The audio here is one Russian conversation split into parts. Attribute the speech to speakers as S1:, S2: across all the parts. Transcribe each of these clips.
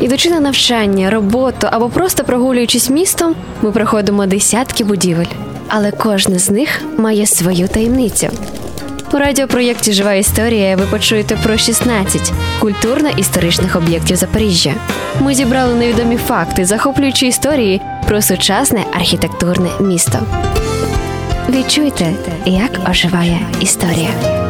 S1: Ідучи на навчання, роботу або просто прогулюючись містом, ми проходимо десятки будівель, але кожна з них має свою таємницю. У радіопроєкті Жива історія ви почуєте про 16 культурно-історичних об'єктів Запоріжжя. Ми зібрали невідомі факти, захоплюючи історії про сучасне архітектурне місто. Відчуйте, як оживає історія.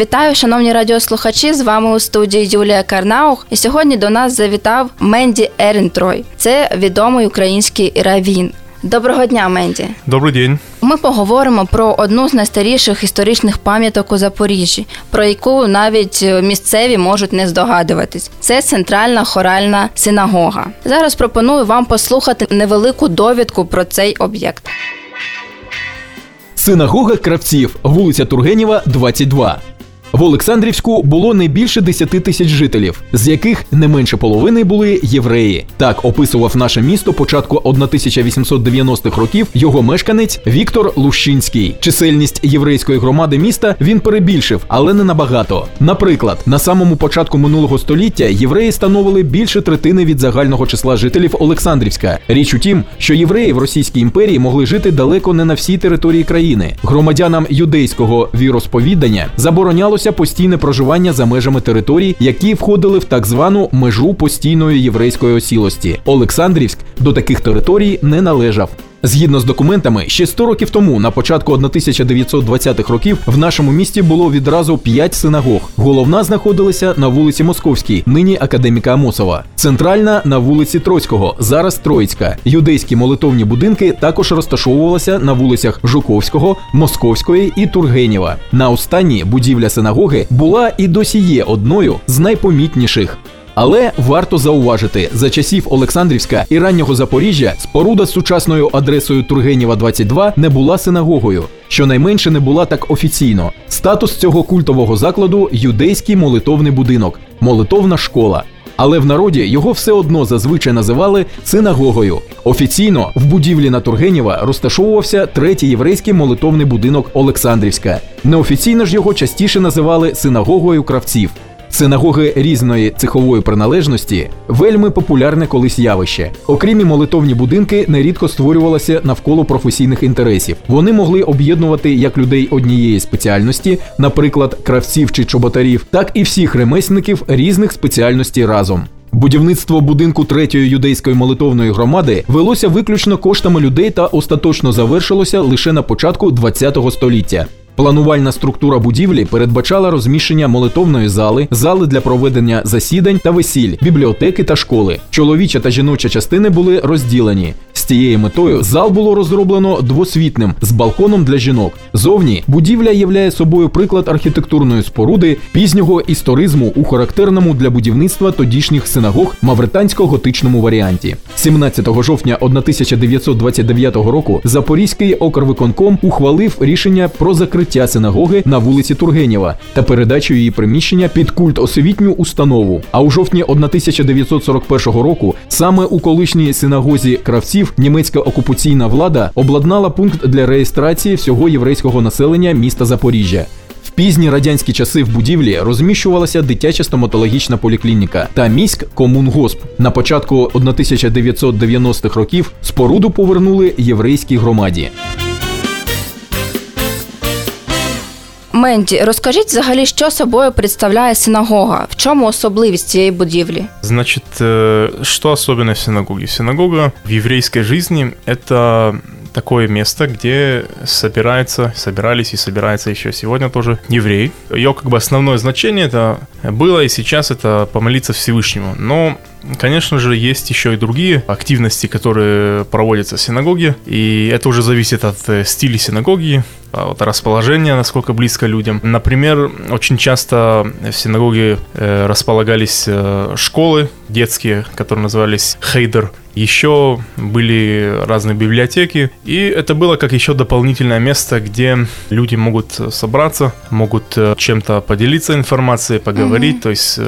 S2: Вітаю, шановні радіослухачі. З вами у студії Юлія Карнаух. І сьогодні до нас завітав Менді Ерентрой. Це відомий український равін. Доброго дня, Менді.
S3: Добрий день.
S2: Ми поговоримо про одну з найстаріших історичних пам'яток у Запоріжжі, про яку навіть місцеві можуть не здогадуватись. Це центральна хоральна синагога. Зараз пропоную вам послухати невелику довідку про цей об'єкт.
S4: Синагога кравців, вулиця Тургенєва, 22. В Олександрівську було не більше 10 тисяч жителів, з яких не менше половини були євреї. Так описував наше місто початку 1890-х років його мешканець Віктор Лущинський. Чисельність єврейської громади міста він перебільшив, але не набагато. Наприклад, на самому початку минулого століття євреї становили більше третини від загального числа жителів Олександрівська. Річ у тім, що євреї в Російській імперії могли жити далеко не на всій території країни. Громадянам юдейського віросповідання заборонялося постійне проживання за межами територій, які входили в так звану межу постійної єврейської осілості. Олександрівськ до таких територій не належав. Згідно з документами, ще 100 років тому, на початку 1920-х років, в нашому місті було відразу 5 синагог. Головна знаходилася на вулиці Московській, нині академіка Амосова, центральна на вулиці Троцького, зараз Троїцька. Юдейські молитовні будинки також розташовувалися на вулицях Жуковського, Московської і Тургенєва. На останній будівля синагоги була і досі є одною з найпомітніших. Але варто зауважити, за часів Олександрівська і раннього Запоріжжя споруда з сучасною адресою Тургенєва 22 не була синагогою, щонайменше не була так офіційно. Статус цього культового закладу юдейський молитовний будинок, молитовна школа. Але в народі його все одно зазвичай називали синагогою. Офіційно в будівлі на Тургенєва розташовувався третій єврейський молитовний будинок Олександрівська. Неофіційно ж його частіше називали синагогою кравців. Синагоги різної цехової приналежності вельми популярне колись явище. Окремі молитовні будинки нерідко створювалися навколо професійних інтересів. Вони могли об'єднувати як людей однієї спеціальності, наприклад, кравців чи чоботарів, так і всіх ремесників різних спеціальностей разом. Будівництво будинку третьої юдейської молитовної громади велося виключно коштами людей та остаточно завершилося лише на початку ХХ століття. Планувальна структура будівлі передбачала розміщення молитовної зали, зали для проведення засідань та весіль, бібліотеки та школи. Чоловіча та жіноча частини були розділені. Цією метою зал було розроблено двосвітним з балконом для жінок. Зовні будівля являє собою приклад архітектурної споруди пізнього історизму у характерному для будівництва тодішніх синагог мавритансько-готичному варіанті. 17 жовтня 1929 року Запорізький окрвиконком ухвалив рішення про закриття синагоги на вулиці Тургенєва та передачу її приміщення під культ освітню установу. А у жовтні 1941 року саме у колишній синагозі кравців німецька окупаційна влада обладнала пункт для реєстрації всього єврейського населення міста Запоріжжя. В пізні радянські часи в будівлі розміщувалася дитяча стоматологічна поліклініка та міськ комунгосп. На початку 1990-х років споруду повернули єврейській громаді.
S2: Менді, розкажіть взагалі, що собою представляє синагога? В чому особливість цієї будівлі?
S3: Значит, э, что особенно в синагоге? Синагога в еврейской жизни – это такое место, где собирается, собирались и собирается еще сегодня тоже евреи. Ее как бы основное значение это было и сейчас это помолиться Всевышнему. Но Конечно же, есть еще и другие активности, которые проводятся в синагоге, и это уже зависит от э, стиля синагоги, от расположения, насколько близко людям. Например, очень часто в синагоге э, располагались э, школы детские, которые назывались хейдер. Еще были разные библиотеки, и это было как еще дополнительное место, где люди могут собраться, могут чем-то поделиться информацией, поговорить. Mm-hmm. То есть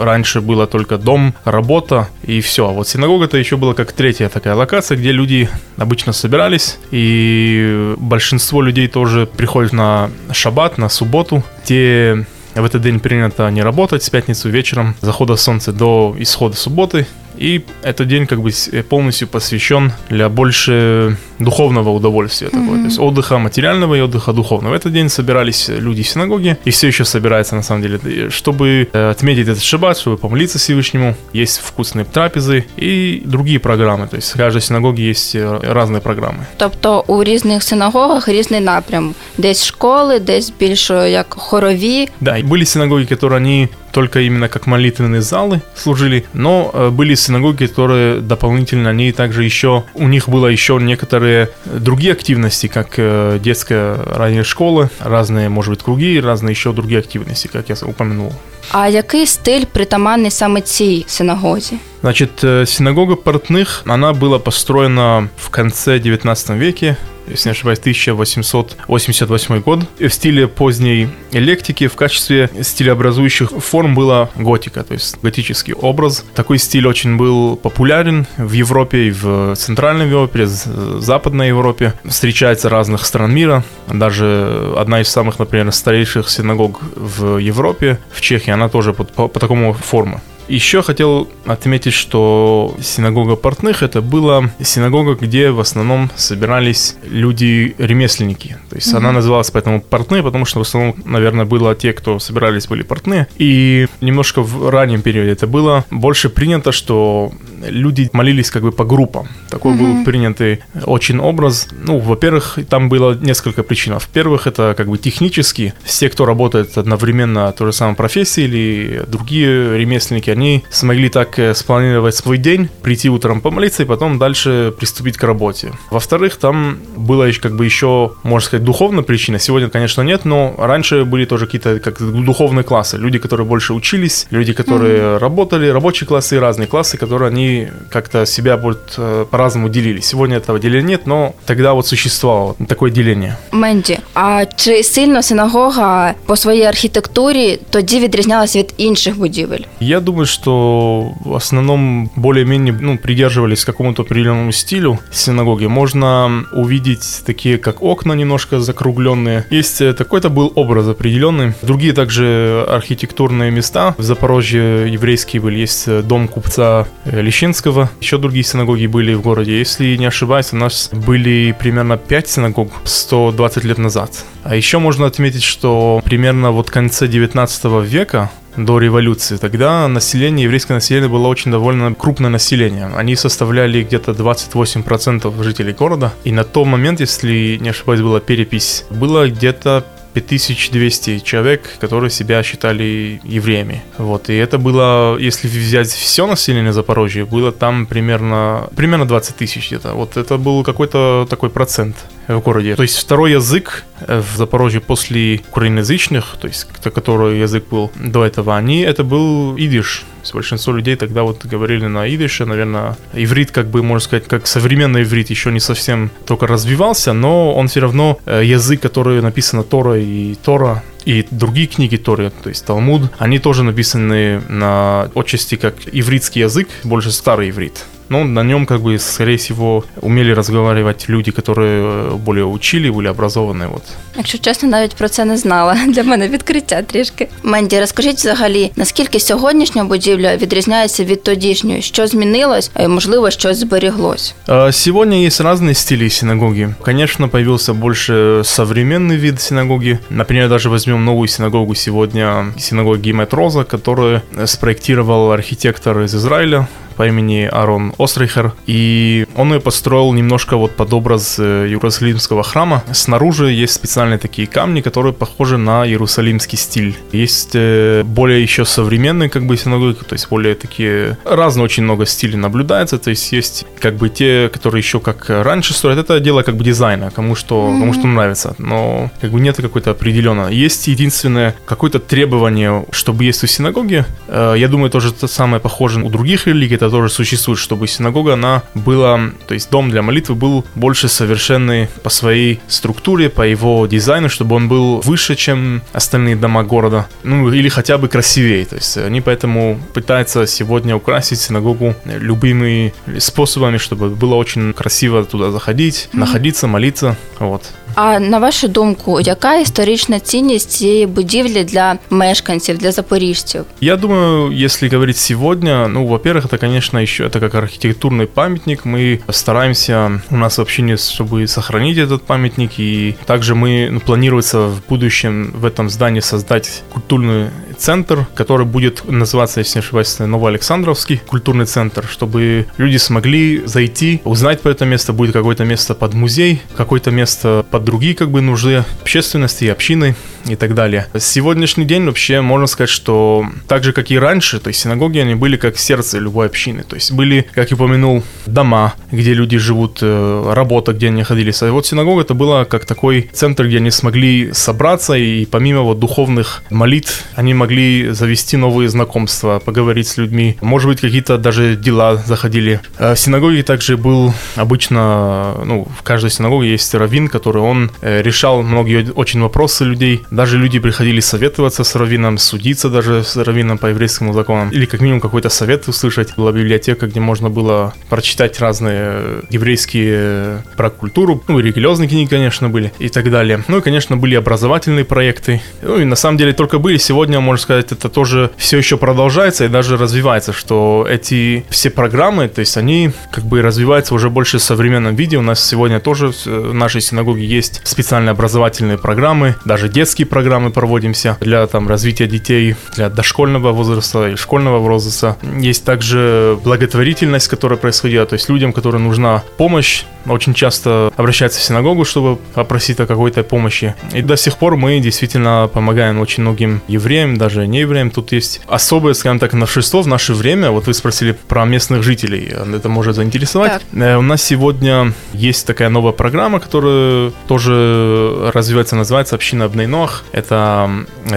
S3: раньше было только дом, работа и все. А вот синагога это еще была как третья такая локация, где люди обычно собирались, и большинство людей тоже приходят на шаббат, на субботу. Те В этот день принято не работать с пятницы вечером, захода солнца до исхода субботы. И этот день как бы полностью посвящен для больше духовного удовольствия такого, mm-hmm. то есть отдыха материального и отдыха духовного. В этот день собирались люди в синагоге, и все еще собираются на самом деле, чтобы э, отметить этот шаббат, чтобы помолиться Всевышнему, есть вкусные трапезы и другие программы. То есть в каждой синагоге есть э, разные программы.
S2: Тобто у різних синагогах різний напрям. Десь школи, десь більше як хорові.
S3: Да, и были синагоги, которые они только именно как молитвенные залы служили, но э, были синагоги, которые дополнительно, они также еще, у них было еще некоторые другие активности, как э, детская ранняя школа, разные, может быть, круги, разные еще другие активности, как я упомянул.
S2: А який стиль притаманний саме цій синагозі?
S3: Значит, э, синагога портных, она была построена в конце 19 веке, если не ошибаюсь, 1888 год. В стиле поздней электики в качестве стилеобразующих форм была готика, то есть готический образ. Такой стиль очень был популярен в Европе и в Центральной Европе, в Западной Европе. Встречается разных стран мира. Даже одна из самых, например, старейших синагог в Европе, в Чехии, она тоже по, по, по такому формы. Еще хотел отметить, что синагога портных это была синагога, где в основном собирались люди-ремесленники. То есть mm-hmm. она называлась поэтому портные, потому что в основном, наверное, было те, кто собирались, были портные. И немножко в раннем периоде это было больше принято, что люди молились как бы по группам. Такой mm-hmm. был принятый очень образ. Ну, во-первых, там было несколько причин. Во-первых, это как бы технически. Все, кто работает одновременно в той же самой профессии или другие ремесленники, они смогли так э, спланировать свой день, прийти утром помолиться и потом дальше приступить к работе. Во-вторых, там было как бы еще, можно сказать, духовная причина. Сегодня, конечно, нет, но раньше были тоже какие-то как духовные классы. Люди, которые больше учились, люди, которые mm-hmm. работали, рабочие классы и разные классы, которые они как-то себя вот э, по-разному делили. Сегодня этого деления нет, но тогда вот существовало такое деление.
S2: Менді, а чи сильно синагога по своїй архітектурі тоді відрізнялася від інших будівель?
S3: Я думаю, что в основном более-менее ну, придерживались какому-то определенному стилю синагоги. Можно увидеть такие, как окна немножко закругленные. Есть э, такой-то был образ определенный. Другие также архитектурные места. В Запорожье еврейские были. Есть э, дом купца э, Лещинского. Еще другие синагоги были в городе. Если не ошибаюсь, у нас были примерно 5 синагог 120 лет назад. А еще можно отметить, что примерно вот конце 19 века до революции. Тогда население, еврейское население было очень довольно крупное население. Они составляли где-то 28% жителей города. И на тот момент, если не ошибаюсь, была перепись, было где-то 5200 человек, которые себя считали евреями. Вот, и это было, если взять все население Запорожья, было там примерно, примерно 20 тысяч где-то. Вот это был какой-то такой процент в городе. То есть второй язык э, в Запорожье после украиноязычных, то есть который язык был до этого, они, это был идиш. Большинство людей тогда вот говорили на идише, наверное, иврит, как бы, можно сказать, как современный иврит еще не совсем только развивался, но он все равно э, язык, который написано Тора и Тора, и другие книги Торы, то есть Талмуд, они тоже написаны на отчасти как ивритский язык, больше старый иврит. Но на нем, как бы, скорее всего, умели разговаривать люди, которые э, более учили, были образованные. Вот.
S2: Якщо чесно, навіть про це не знала. Для мене відкриття трішки. Менді, розкажіть взагалі, наскільки сьогоднішня будівля відрізняється від тодішньої? Що змінилось, а можливо, щось зберіглось?
S3: Сегодня есть разные стили синагоги. Конечно, появился больше современный вид синагоги. Например, даже возьмем новую синагогу сегодня, синагогу Гиметроза, которую спроектировал архитектор из Израиля, по имени Арон Острейхер, и он ее построил немножко вот под образ Иерусалимского храма. Снаружи есть специальные такие камни, которые похожи на иерусалимский стиль. Есть более еще современные как бы синагоги, то есть более такие разные очень много стилей наблюдается, то есть есть как бы те, которые еще как раньше строят, это дело как бы дизайна, кому что, mm-hmm. кому что нравится, но как бы нет какой-то определенного. Есть единственное какое-то требование, чтобы есть у синагоги, я думаю, тоже то самое похоже у других религий, это тоже существует, чтобы синагога, она была, то есть дом для молитвы был больше совершенный по своей структуре, по его дизайну, чтобы он был выше, чем остальные дома города, ну или хотя бы красивее. То есть они поэтому пытаются сегодня украсить синагогу любыми способами, чтобы было очень красиво туда заходить, mm-hmm. находиться, молиться. Вот.
S2: А на вашу думку, яка історична цінність цієї будівлі для мешканців, для запоріжців?
S3: Я думаю, если говорить сегодня, ну, во-первых, это, конечно, еще это как архитектурный памятник. Мы стараемся у нас в общине, чтобы сохранить этот памятник, и также мы ну, планируется в будущем в этом здании создать культурный центр, который будет называться, если не ошибаюсь, Новоалександровский культурный центр, чтобы люди смогли зайти, узнать про это место, будет какое-то место под музей, какое-то место под другие как бы нужды общественности и общины и так далее. Сегодняшний день вообще можно сказать, что так же, как и раньше, то есть синагоги, они были как сердце любой общины. То есть были, как я упомянул, дома, где люди живут, э, работа, где они находились. А вот синагога это было как такой центр, где они смогли собраться и помимо вот духовных молитв, они могли завести новые знакомства, поговорить с людьми. Может быть, какие-то даже дела заходили. А в синагоге также был обычно, ну, в каждой синагоге есть раввин, который он э, решал многие очень вопросы людей. Даже люди приходили советоваться с раввином, судиться даже с раввином по еврейскому закону. Или как минимум какой-то совет услышать. Была библиотека, где можно было прочитать разные еврейские про культуру. Ну, религиозные книги, конечно, были и так далее. Ну и, конечно, были образовательные проекты. Ну и на самом деле только были. Сегодня, можно сказать, это тоже все еще продолжается и даже развивается, что эти все программы, то есть они как бы развиваются уже больше в современном виде. У нас сегодня тоже в нашей синагоге есть специальные образовательные программы, даже детские программы проводимся для там развития детей, для дошкольного возраста и школьного возраста. Есть также благотворительность, которая происходила, то есть людям, которым нужна помощь, очень часто обращаются в синагогу, чтобы попросить о какой-то помощи. И до сих пор мы действительно помогаем очень многим евреям, даже не евреям. Тут есть особое, скажем так, новшество в наше время. Вот вы спросили про местных жителей. Это может заинтересовать.
S2: Так.
S3: Э, У нас сегодня есть такая новая программа, которая тоже развивается, называется «Община Абнейнох». Это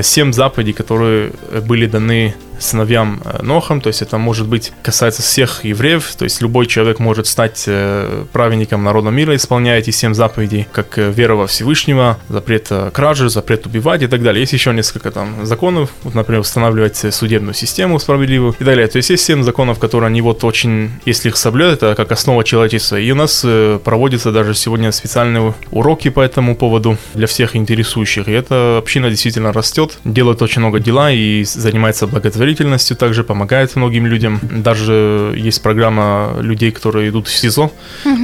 S3: семь заповедей, которые были даны сыновьям э, Нохам, то есть это может быть касается всех евреев, то есть любой человек может стать э, праведником народа мира, исполняя эти семь заповедей, как э, вера во Всевышнего, запрет кражи, запрет убивать и так далее. Есть еще несколько там законов, вот, например, устанавливать судебную систему справедливую и далее. То есть есть семь законов, которые они вот очень, если их соблюдают, это как основа человечества. И у нас проводятся даже сегодня специальные уроки по этому поводу для всех интересующих. И эта община действительно растет, делает очень много дела и занимается благотворительностью, также помогает многим людям. Даже есть программа людей, которые идут в СИЗО,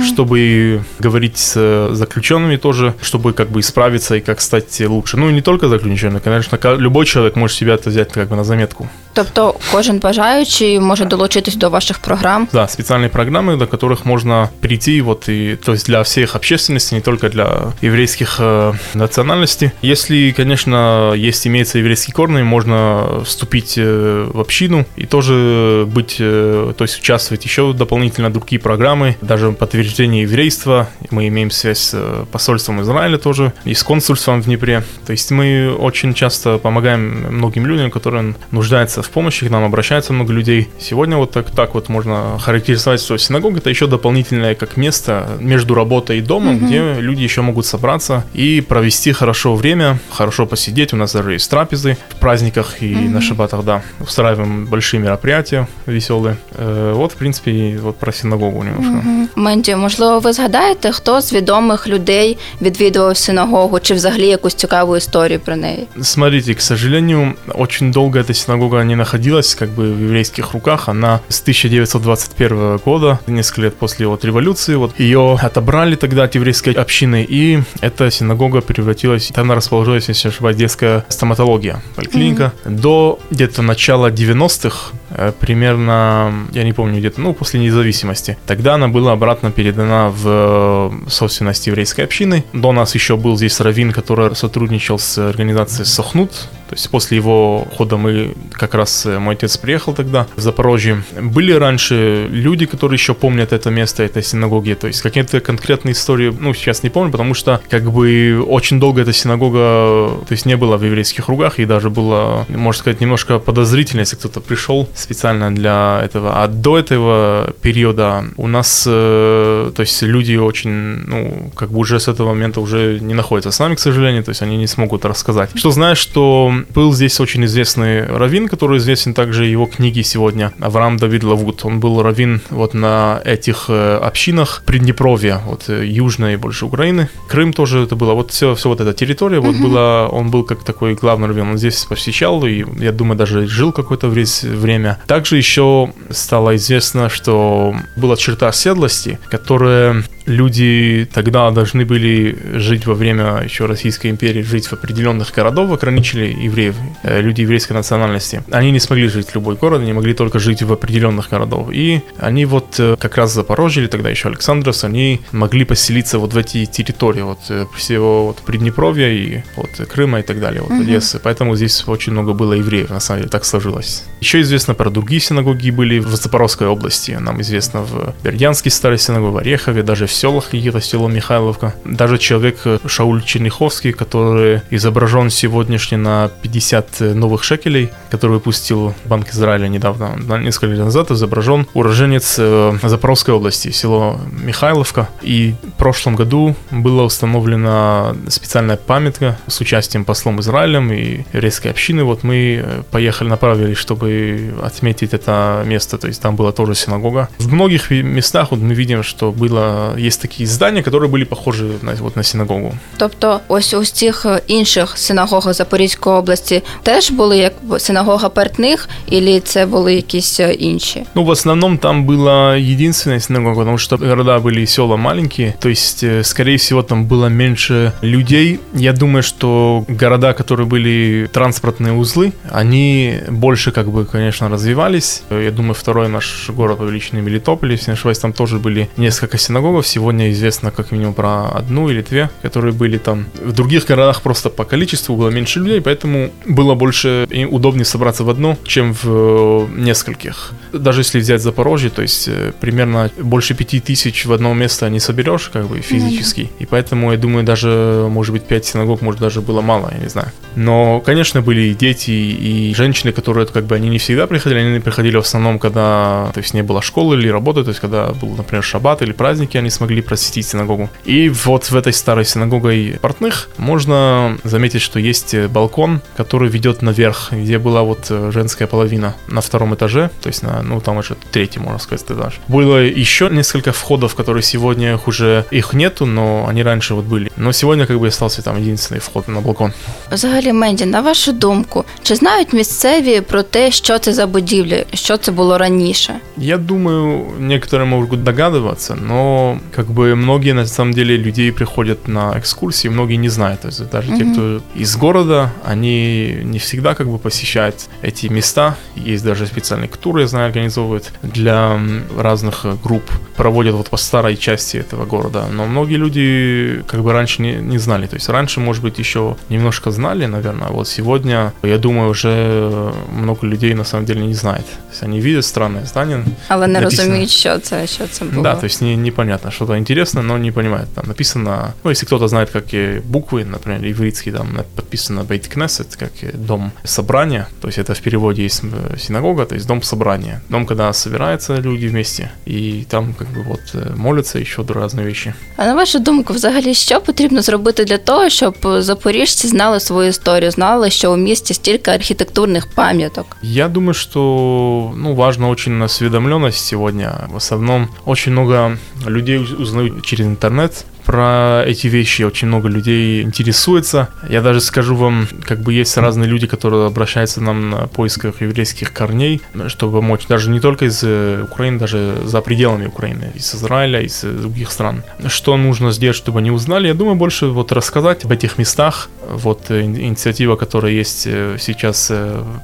S3: чтобы говорить с заключенными тоже, чтобы как бы исправиться и как стать лучше. Ну и не только заключенные, конечно, любой человек может себя это взять как бы на заметку.
S2: Тобто кожен бажаючий може долучитись до ваших програм.
S3: Да, специальные программы, до которых можно прийти, вот и, то есть для всех общественности, не только для еврейских э, национальностей. Если, конечно, есть имеется еврейские корни, можно вступить э, в общину и тоже быть, э, то есть участвовать еще дополнительно другие программы, даже подтверждение еврейства. Мы имеем связь с э, посольством Израиля тоже и с консульством в Днепре. То есть мы очень часто помогаем многим людям, которые нуждаются в помощи, к нам обращается много людей. Сегодня вот так, так вот можно характеризовать, что синагога это еще дополнительное как место между работой и домом, где люди еще могут собраться и провести хорошо время, хорошо посидеть. У нас даже есть трапезы в праздниках и на шабатах, да. Устраиваем большие мероприятия веселые. Э, вот, в принципе, и вот про синагогу немножко.
S2: Менді, можливо, ви згадаєте, хто з відомих людей відвідував синагогу, чи взагалі якусь цікаву історію про неї?
S3: Смотрите, к сожалению, очень долго эта синагога не находилась как бы в еврейских руках. Она с 1921 года, несколько лет после вот революции, вот ее отобрали тогда от еврейской общины, и эта синагога превратилась, там расположилась, если не ошибаюсь, детская стоматология, поликлиника. До где-то начала 90-х, э, примерно, я не помню, где-то, ну, после независимости. Тогда она была обратно передана в э, собственность еврейской общины. До нас еще был здесь раввин, который сотрудничал с организацией Сохнут, то есть после его хода мы как раз э, мой отец приехал тогда в Запорожье. Были раньше люди, которые еще помнят это место, этой синагоги. То есть какие-то конкретные истории, ну, сейчас не помню, потому что как бы очень долго эта синагога, то есть не была в еврейских кругах, и даже было, можно сказать, немножко подозрительно, если кто-то пришел специально для этого. А до этого периода у нас, э, то есть люди очень, ну, как бы уже с этого момента уже не находятся с нами, к сожалению, то есть они не смогут рассказать. Что знаешь, что был здесь очень известный раввин, который известен также его книги сегодня, Авраам Давид Лавуд. Он был раввин вот на этих э, общинах Приднепровья, вот э, южной больше Украины. Крым тоже это было. Вот все, все вот эта территория, вот была, он был как такой главный раввин. Он здесь посещал, и я думаю, даже жил какое-то время. Также еще стало известно, что была черта оседлости, которая люди тогда должны были жить во время еще Российской империи, жить в определенных городах, ограничили евреев, э, люди еврейской национальности. Они не смогли жить в любой город, они могли только жить в определенных городах. И они вот э, как раз Запорожье, или тогда еще Александрос, они могли поселиться вот в эти территории, вот э, всего вот Приднепровья и вот Крыма и так далее, вот угу. Одессы. Поэтому здесь очень много было евреев, на самом деле, так сложилось. Еще известно про другие синагоги были в Запорожской области. Нам известно в Бердянске старой синагоге, в Орехове, даже в селах каких-то, село Михайловка. Даже человек э, Шауль Черняховский, который изображен сегодняшний на 50 новых шекелей, который выпустил Банк Израиля недавно, несколько лет назад, изображен уроженец э, Запорожской области, село Михайловка. И в прошлом году была установлена специальная памятка с участием послом Израилем и еврейской общины. Вот мы э, поехали, направились, чтобы отметить это место. То есть там была тоже синагога. В многих местах вот мы видим, что было, есть такие здання, які були похожі на от, на синагогу.
S2: Тобто, ось у цих інших синагогах Запорізької області теж були як синагога пертних, или це були якісь інші?
S3: Ну, в основном там была единственная синагога, потому что города были села маленькие, то есть, скорее всего, там было меньше людей. Я думаю, что города, которые были транспортные узлы, они больше, как бы, конечно, развивались. Я думаю, второй наш город увеличенный Мелитополь, если не ошибаюсь, там тоже были несколько синагогов. Сегодня известно как минимум про одну или две, которые были там. В других городах просто по количеству было меньше людей, поэтому было больше и удобнее собраться в одну, чем в э, нескольких. Даже если взять Запорожье, то есть э, примерно больше пяти тысяч в одно место не соберешь, как бы физически. Mm-hmm. И поэтому, я думаю, даже, может быть, пять синагог, может, даже было мало, я не знаю. Но, конечно, были и дети, и женщины, которые, как бы, они не всегда приходили, они приходили в основном, когда, то есть, не было школы или работы, то есть, когда был, например, шаббат или праздники, они смогли просветить синагогу. И вот в этой старой синагогой портных можно заметить, что есть балкон, который ведет наверх, где была вот э, женская половина на втором этаже, то есть на, ну там уже третий, можно сказать, этаж. Было еще несколько входов, которые сегодня их уже их нету, но они раньше вот были. Но сегодня как бы остался там единственный вход на балкон.
S2: Взагалі, Менді, на вашу думку, чи знають місцеві про те, що це за будівлі, що це було раніше?
S3: Я думаю, некоторые могут догадываться, но как бы многие на самом деле людей приходят на экскурсии, многие не знают. То есть даже mm-hmm. те, кто из города, они не всегда как бы посещают эти места. Есть даже специальные туры, я знаю, организовывают для разных групп, проводят вот по старой части этого города. Но многие люди как бы раньше не, не знали. То есть раньше, может быть, еще немножко знали, наверное. А вот сегодня, я думаю, уже много людей на самом деле не знает. То есть они видят странное здание.
S2: Але не розуміють, що це, що це було.
S3: Да, то есть не, непонятно, что-то интересно, но не понимают. Там написано, ну, если кто-то знает, как буквы, например, ивритские, там подписано Бейт Кнессет, как дом собрания, то есть это в переводе есть э, синагога, то есть дом собрания. Дом, когда собираются люди вместе, и там как бы вот э, молятся еще до разные вещи.
S2: А на вашу думку, взагалі, що потрібно зробити для того, щоб запоріжці знали свою історію, знали, що у місті стільки архітектурних пам'яток?
S3: Я думаю, что ну, важно очень осведомленность сегодня. В основном очень много людей узнают через интернет Про эти вещи очень много людей интересуется. Я даже скажу вам, как бы есть разные люди, которые обращаются нам на поисках еврейских корней, чтобы помочь. Даже не только из э, Украины, даже за пределами Украины, из Израиля, из других стран. Что нужно сделать, чтобы они узнали? Я думаю, больше вот рассказать об этих местах Вот э, инициатива, которая есть сейчас,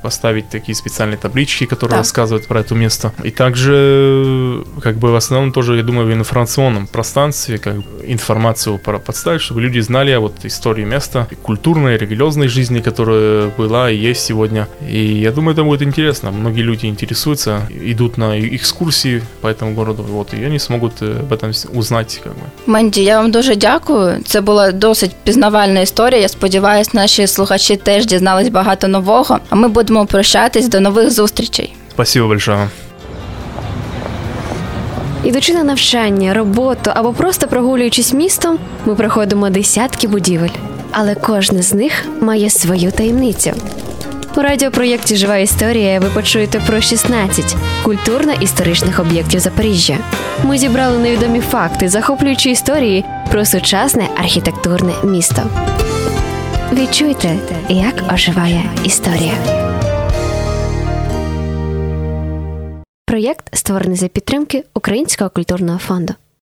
S3: поставить такие специальные таблички, которые да. рассказывают про это место. И также, как бы в основном тоже, я думаю, в информационном пространстве, как информация информацию подставить, чтобы люди знали о вот истории места, культурной, религиозной жизни, которая была и есть сегодня. И я думаю, это будет интересно. Многие люди интересуются, идут на экскурсии по этому городу, вот, и они смогут э, об этом узнать. Как бы.
S2: Менді, я вам дуже дякую. Це була досить пізнавальна історія. Я сподіваюся, наші слухачі теж дізнались багато нового. А ми будемо прощатись до нових зустрічей.
S3: Спасибо большое.
S1: Ідучи на навчання, роботу або просто прогулюючись містом, ми проходимо десятки будівель, але кожна з них має свою таємницю. У радіопроєкті Жива історія ви почуєте про 16 культурно-історичних об'єктів Запоріжжя. Ми зібрали невідомі факти, захоплюючі історії про сучасне архітектурне місто. Відчуйте, як оживає історія. Проєкт створений за підтримки Українського культурного фонду.